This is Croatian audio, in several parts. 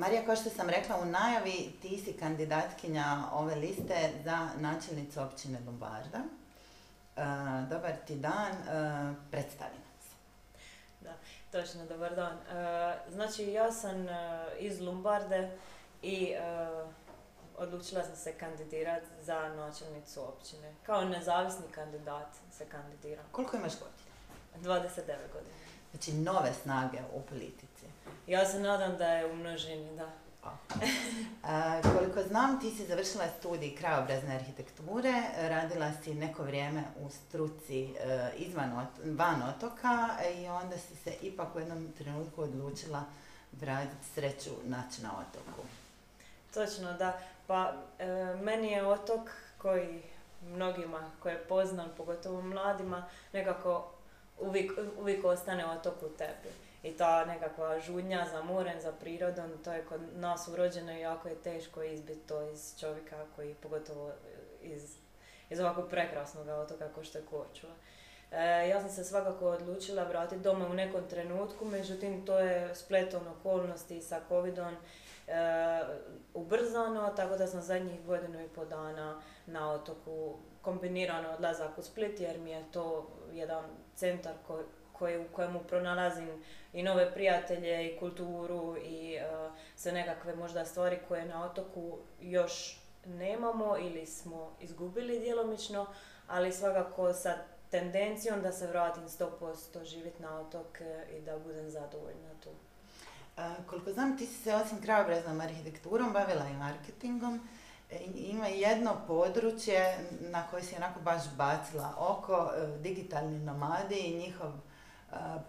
Marija, kao što sam rekla u najavi, ti si kandidatkinja ove liste za načelnicu općine Lombarda. dobar ti dan, predstavi nam se. Da, točno, dobar dan. znači, ja sam iz Lombarde i odlučila sam se kandidirati za načelnicu općine. Kao nezavisni kandidat se kandidiram. Koliko imaš godina? 29 godina. Znači nove snage u politici. Ja se nadam da je u množini, da. koliko znam, ti si završila studij krajobrazne arhitekture, radila si neko vrijeme u struci e, izvan van otoka i onda si se ipak u jednom trenutku odlučila vratiti sreću naći na otoku. Točno, da. Pa e, meni je otok koji mnogima koje poznam, pogotovo mladima, nekako uvijek, uvijek ostane otok u tebi. I ta nekakva žudnja za morem, za prirodom, to je kod nas urođeno i jako je teško izbiti to iz čovjeka koji pogotovo iz, iz ovako prekrasnog otoka kao što je Korčula. E, ja sam se svakako odlučila vratiti doma u nekom trenutku, međutim to je spletom okolnosti sa covidom e, ubrzano, tako da sam zadnjih godinu i po dana na otoku kombinirano odlazak u Split jer mi je to jedan centar koji, u kojemu pronalazim i nove prijatelje i kulturu i uh, sve nekakve možda stvari koje na otoku još nemamo ili smo izgubili djelomično, ali svakako sa tendencijom da se vratim 100% živjeti na otok e, i da budem zadovoljna tu. Koliko znam, ti si se osim krajobraznom arhitekturom bavila i marketingom. E, ima jedno područje na koje si onako baš bacila oko, e, digitalni nomadi i njihov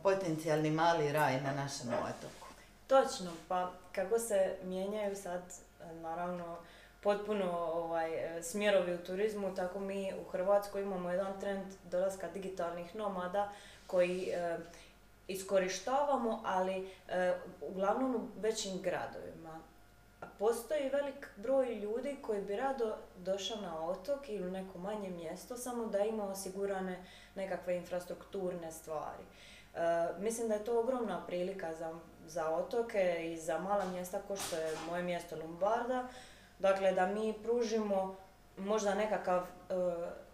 potencijalni mali raj na našem otoku. Točno, pa kako se mijenjaju sad, naravno, potpuno ovaj, smjerovi u turizmu, tako mi u Hrvatskoj imamo jedan trend dolaska digitalnih nomada koji e, iskorištavamo, ali e, uglavnom u većim gradovima. Postoji velik broj ljudi koji bi rado došao na otok ili u neko manje mjesto, samo da ima osigurane nekakve infrastrukturne stvari. E, mislim da je to ogromna prilika za, za otoke i za mala mjesta kao što je moje mjesto Lombarda, Dakle, da mi pružimo možda nekakav uh,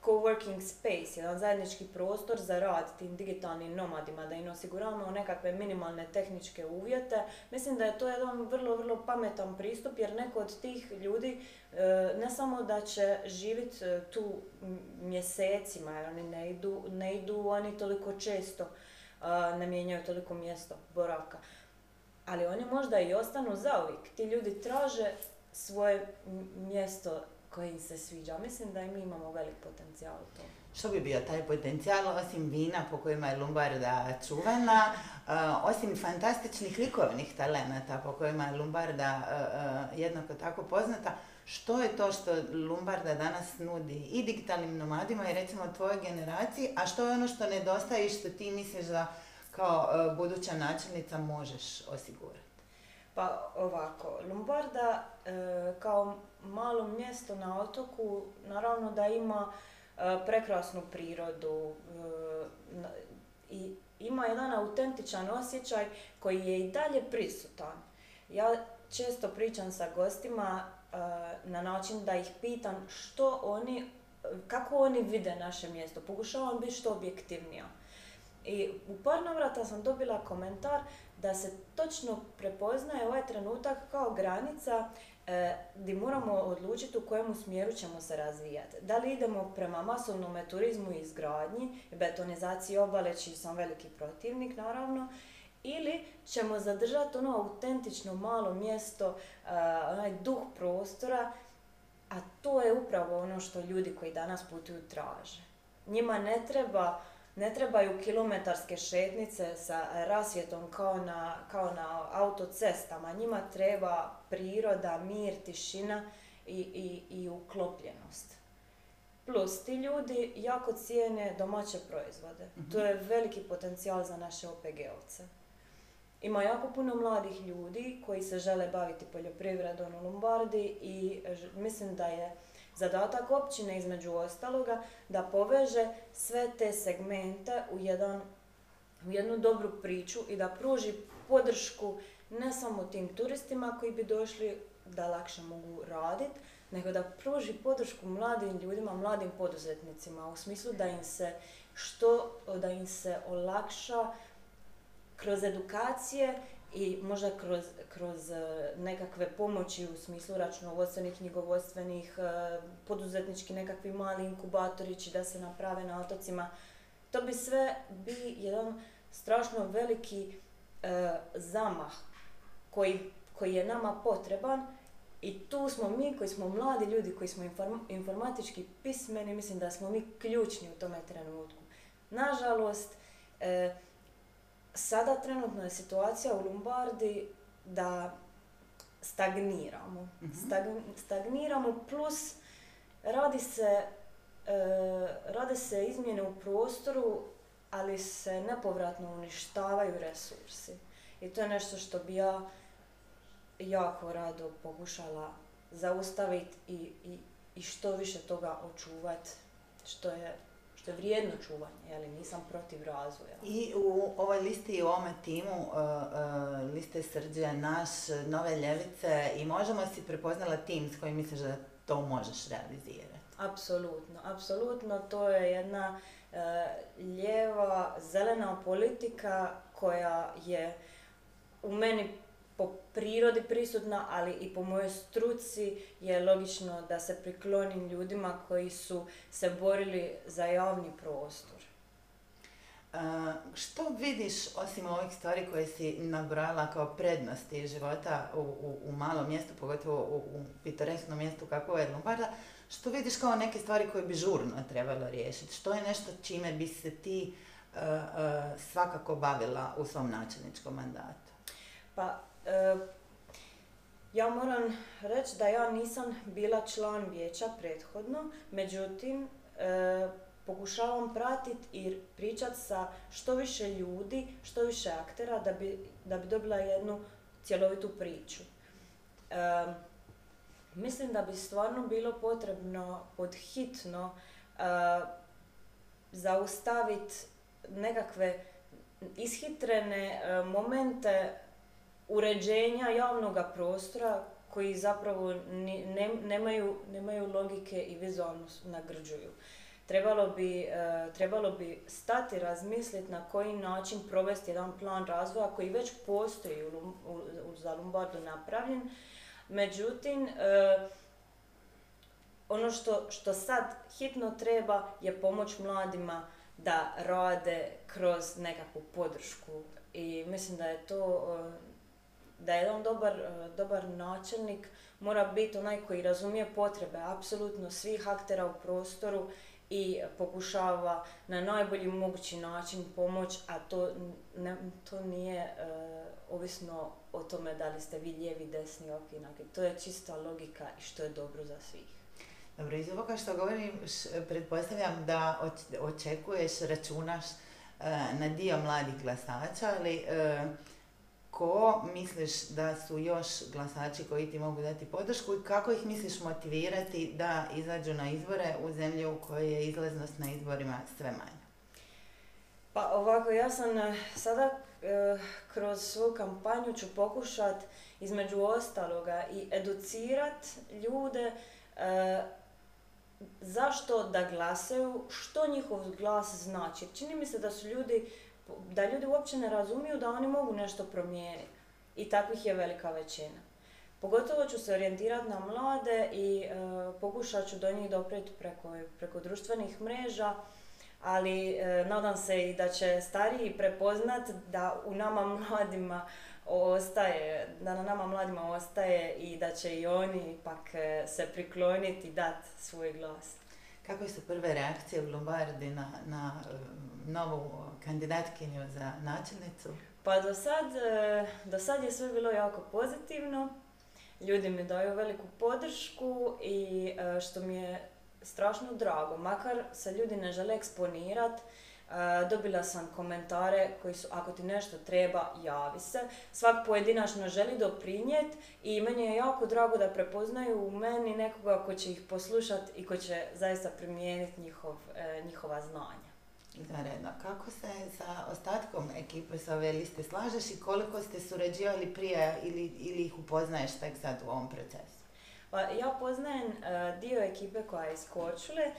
coworking space, jedan zajednički prostor za rad tim digitalnim nomadima, da im osiguramo nekakve minimalne tehničke uvjete. Mislim da je to jedan vrlo, vrlo pametan pristup jer neko od tih ljudi uh, ne samo da će živjeti tu mjesecima, jer oni ne idu, ne idu oni toliko često, ne mijenjaju toliko mjesto boravka, ali oni možda i ostanu zauvijek. Ti ljudi traže svoje mjesto koje im se sviđa. Mislim da i mi imamo velik potencijal u tom. Što bi bio taj potencijal, osim vina po kojima je Lumbarda čuvena, uh, osim fantastičnih likovnih talenata po kojima je Lumbarda uh, uh, jednako tako poznata, što je to što Lumbarda danas nudi i digitalnim nomadima i recimo tvojoj generaciji, a što je ono što nedostaje i što ti misliš da kao buduća načelnica možeš osigurati? Pa ovako, Lombarda e, kao malo mjesto na otoku naravno da ima e, prekrasnu prirodu e, i ima jedan autentičan osjećaj koji je i dalje prisutan. Ja često pričam sa gostima na način da ih pitam što oni, kako oni vide naše mjesto. Pokušavam biti što objektivnija. I u par navrata sam dobila komentar da se točno prepoznaje ovaj trenutak kao granica e, gdje moramo odlučiti u kojemu smjeru ćemo se razvijati. Da li idemo prema masovnom turizmu i izgradnji, betonizaciji obale, čiji sam veliki protivnik naravno, ili ćemo zadržati ono autentično malo mjesto, e, onaj duh prostora, a to je upravo ono što ljudi koji danas putuju traže. Njima ne treba ne trebaju kilometarske šetnice sa rasvjetom kao na, kao na autocestama. Njima treba priroda, mir, tišina i, i, i uklopljenost. Plus, ti ljudi jako cijene domaće proizvode. mm To je veliki potencijal za naše OPG-ovce. Ima jako puno mladih ljudi koji se žele baviti poljoprivredom u Lombardi i mislim da je Zadatak općine između ostaloga da poveže sve te segmente u, jedan, u jednu dobru priču i da pruži podršku ne samo tim turistima koji bi došli da lakše mogu raditi, nego da pruži podršku mladim ljudima, mladim poduzetnicima u smislu da im se što, da im se olakša kroz edukacije i možda kroz, kroz e, nekakve pomoći u smislu računovodstvenih, knjigovodstvenih, e, poduzetnički nekakvi mali inkubatorići da se naprave na otocima. To bi sve bi jedan strašno veliki e, zamah koji, koji je nama potreban i tu smo mi koji smo mladi ljudi, koji smo informatički pismeni, mislim da smo mi ključni u tome trenutku. Nažalost, e, sada trenutno je situacija u Lombardi da stagniramo. mm stagniramo plus radi se, e, rade se izmjene u prostoru, ali se nepovratno uništavaju resursi. I to je nešto što bi ja jako rado pokušala zaustaviti i, i, i što više toga očuvati, što je što je vrijedno čuvanje, jeli, nisam protiv razvoja. I u ovoj listi i u ovome timu uh, uh, liste Srđe, naš, Nove Ljevice i možemo si prepoznala tim s kojim misliš da to možeš realizirati? Apsolutno, apsolutno. To je jedna uh, lijeva, zelena politika koja je u meni po prirodi prisutna, ali i po mojoj struci je logično da se priklonim ljudima koji su se borili za javni prostor. što vidiš, osim ovih stvari koje si nabrala kao prednosti života u, u, u malom mjestu, pogotovo u, u pitoresknom mjestu kako je Lombarda, što vidiš kao neke stvari koje bi žurno trebalo riješiti? Što je nešto čime bi se ti svakako bavila u svom načelničkom mandatu? Pa, ja moram reći da ja nisam bila član vijeća prethodno, međutim, e, pokušavam pratiti i pričati sa što više ljudi, što više aktera da bi, da bi dobila jednu cjelovitu priču. E, mislim da bi stvarno bilo potrebno podhitno e, zaustaviti nekakve ishitrene momente uređenja javnog prostora koji zapravo ne, nemaju, nemaju logike i vizualno nagrđuju. Trebalo bi, e, trebalo bi stati, razmisliti na koji način provesti jedan plan razvoja koji već postoji u, u, u za Lombardu napravljen. Međutim, e, ono što, što sad hitno treba je pomoć mladima da rade kroz nekakvu podršku. I mislim da je to e, da je on dobar, e, dobar načelnik mora biti onaj koji razumije potrebe apsolutno svih aktera u prostoru i pokušava na najbolji mogući način pomoć, a to, ne, to nije uh, ovisno o tome da li ste vi lijevi, desni, okinaki. To je čista logika i što je dobro za svih. Dobro, iz ovoga što govorim, pretpostavljam da očekuješ, računaš uh, na dio mladih glasača, ali uh, ko misliš da su još glasači koji ti mogu dati podršku i kako ih misliš motivirati da izađu na izbore u zemlji u kojoj je izlaznost na izborima sve manja? Pa ovako, ja sam eh, sada eh, kroz svoju kampanju ću pokušat između ostaloga i educirat ljude eh, zašto da glasaju, što njihov glas znači. Čini mi se da su ljudi da ljudi uopće ne razumiju da oni mogu nešto promijeniti. I takvih je velika većina. Pogotovo ću se orijentirati na mlade i e, pokušat ću do njih doprijeti preko, preko društvenih mreža, ali e, nadam se i da će stariji prepoznat da u nama mladima ostaje, da na nama mladima ostaje i da će i oni ipak e, se prikloniti i dati svoj glas. Kako su prve reakcije u Lombardi na, na novu kandidatkinju za načelnicu? Pa do sad, e, do sad je sve bilo jako pozitivno. Ljudi mi daju veliku podršku i e, što mi je strašno drago. Makar se ljudi ne žele eksponirati, e, dobila sam komentare koji su ako ti nešto treba, javi se. Svak pojedinačno želi doprinijeti i meni je jako drago da prepoznaju u meni nekoga ko će ih poslušati i ko će zaista primijeniti njihov, njihova znanja. Izvanredno. Kako se sa ostatkom ekipe sa ove liste slažeš i koliko ste surađivali prije ili, ili ih upoznaješ tek sad u ovom procesu? Pa ja poznajem e, dio ekipe koja je iz Korčule,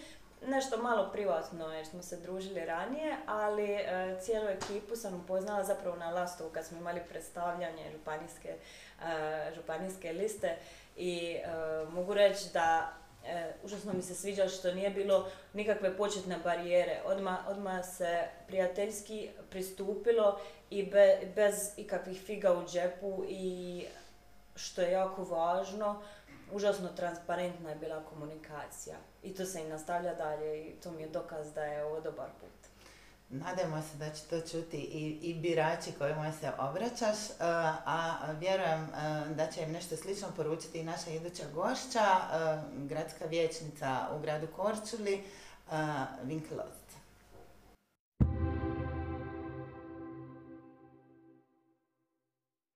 nešto malo privatno jer smo se družili ranije, ali uh, cijelu ekipu sam upoznala zapravo na Lastovu kad smo imali predstavljanje županijske, uh, županijske liste i mogu reći da užasno mi se sviđa što nije bilo nikakve početne barijere. Odmah, odmah se prijateljski pristupilo i be, bez ikakvih figa u džepu i što je jako važno, užasno transparentna je bila komunikacija. I to se i nastavlja dalje i to mi je dokaz da je ovo dobar put. Nadamo se da će to čuti i, i birači kojima se obraćaš, e, a vjerujem e, da će im nešto slično poručiti i naša iduća gošća, e, gradska vijećnica u gradu Korčuli, Vinkeloz.